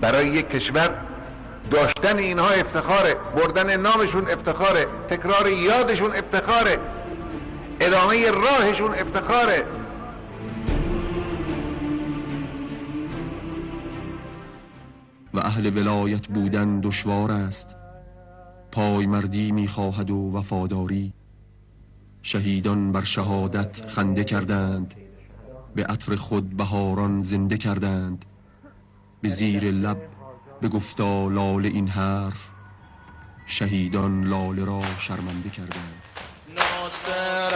برای یک کشور داشتن اینها افتخاره بردن نامشون افتخاره تکرار یادشون افتخاره ادامه راهشون افتخاره. و اهل ولایت بودن دشوار است. پای مردی می‌خواهد و وفاداری. شهیدان بر شهادت خنده کردند. به عطر خود بهاران زنده کردند. به زیر لب به گفتا لال این حرف شهیدان لاله را شرمنده کردند. ناصر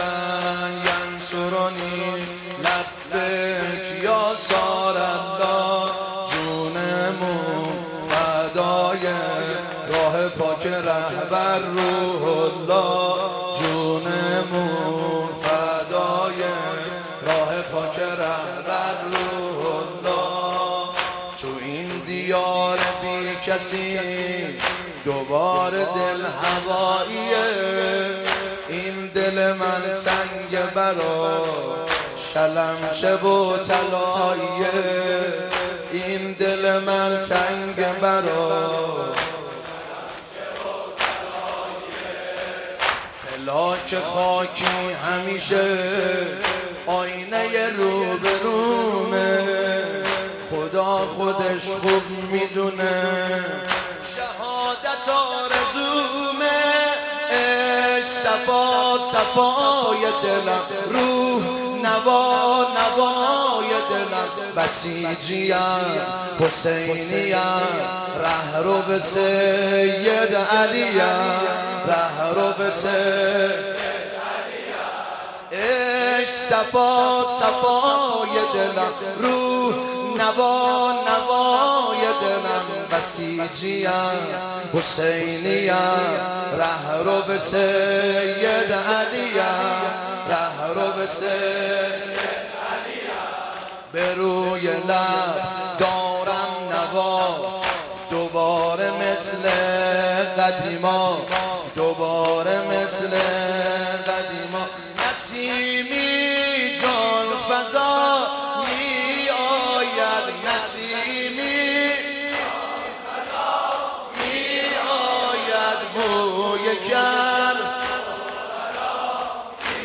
ینصرنی لبک یا سار الله جونمون فدای راه پاک رهبر روح الله. کسی دوباره دل هواییه. این دل من سنگ برا شلمچه و طلاییه. این دل من تنگ برا پلاک خاکی همیشه آینه رو رومه خدا خودش خوب می‌دونه. صفا صفای دلم روح نوا نوای دلم. بسیجیم حسینیم ره رو به سید علیم ره رو به سید عشق صفا صفای دلم روح نوا نوای دلم. بسیجیم حسینیم ره رو به سید علیم ره رو به سید به روی لب دارم نوا دوباره مثل قدیما دوباره مثل قدیما. نسیمی جان فضا می آید نسیمی کر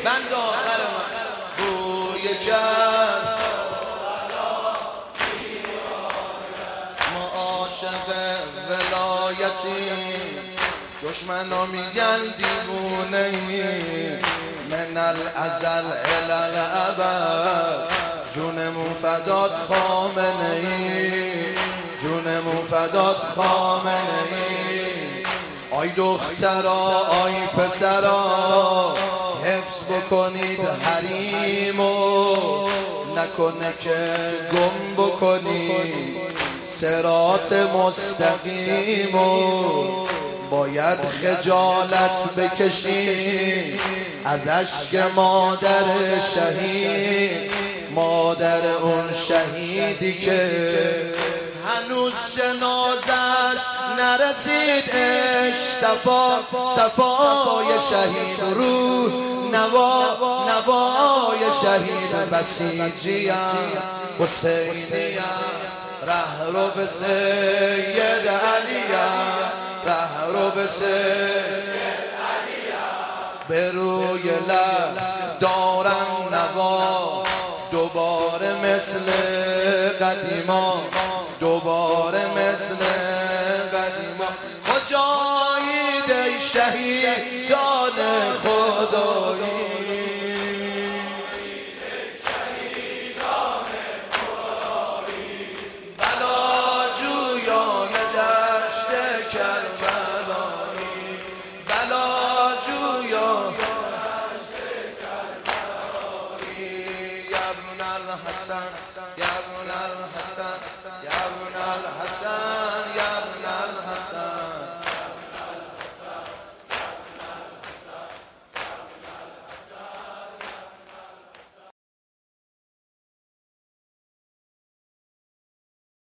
بند آخر من. بوی کر ما عاشق ولایتی. دشمنا میگن دیوونه من الازل الالعبد جونمون فدات خامنه ای. جونمون فدات خامنه ای. آی دخترا آی پسرا حفظ بکنید حریمو. نکنه که گم بکنید سرات مستقیمو. باید خجالت بکشید از اشک مادر شهید. مادر اون شهیدی که هنوز جنازش نرسید عشق. صفا صفای شهید روح. نوا نوای شهید بسیجیم حسینیم ره رو به سید علیم ره رو به سید به روی لب دارم نوا. دوباره مثل قدیما. دوباره مثل قدیما مجاهد ای شهیدان خدایی. بلا جویان دشت کربلایی الحسن يا ابن الحسن يا ابن الحسن يا ابن الحسن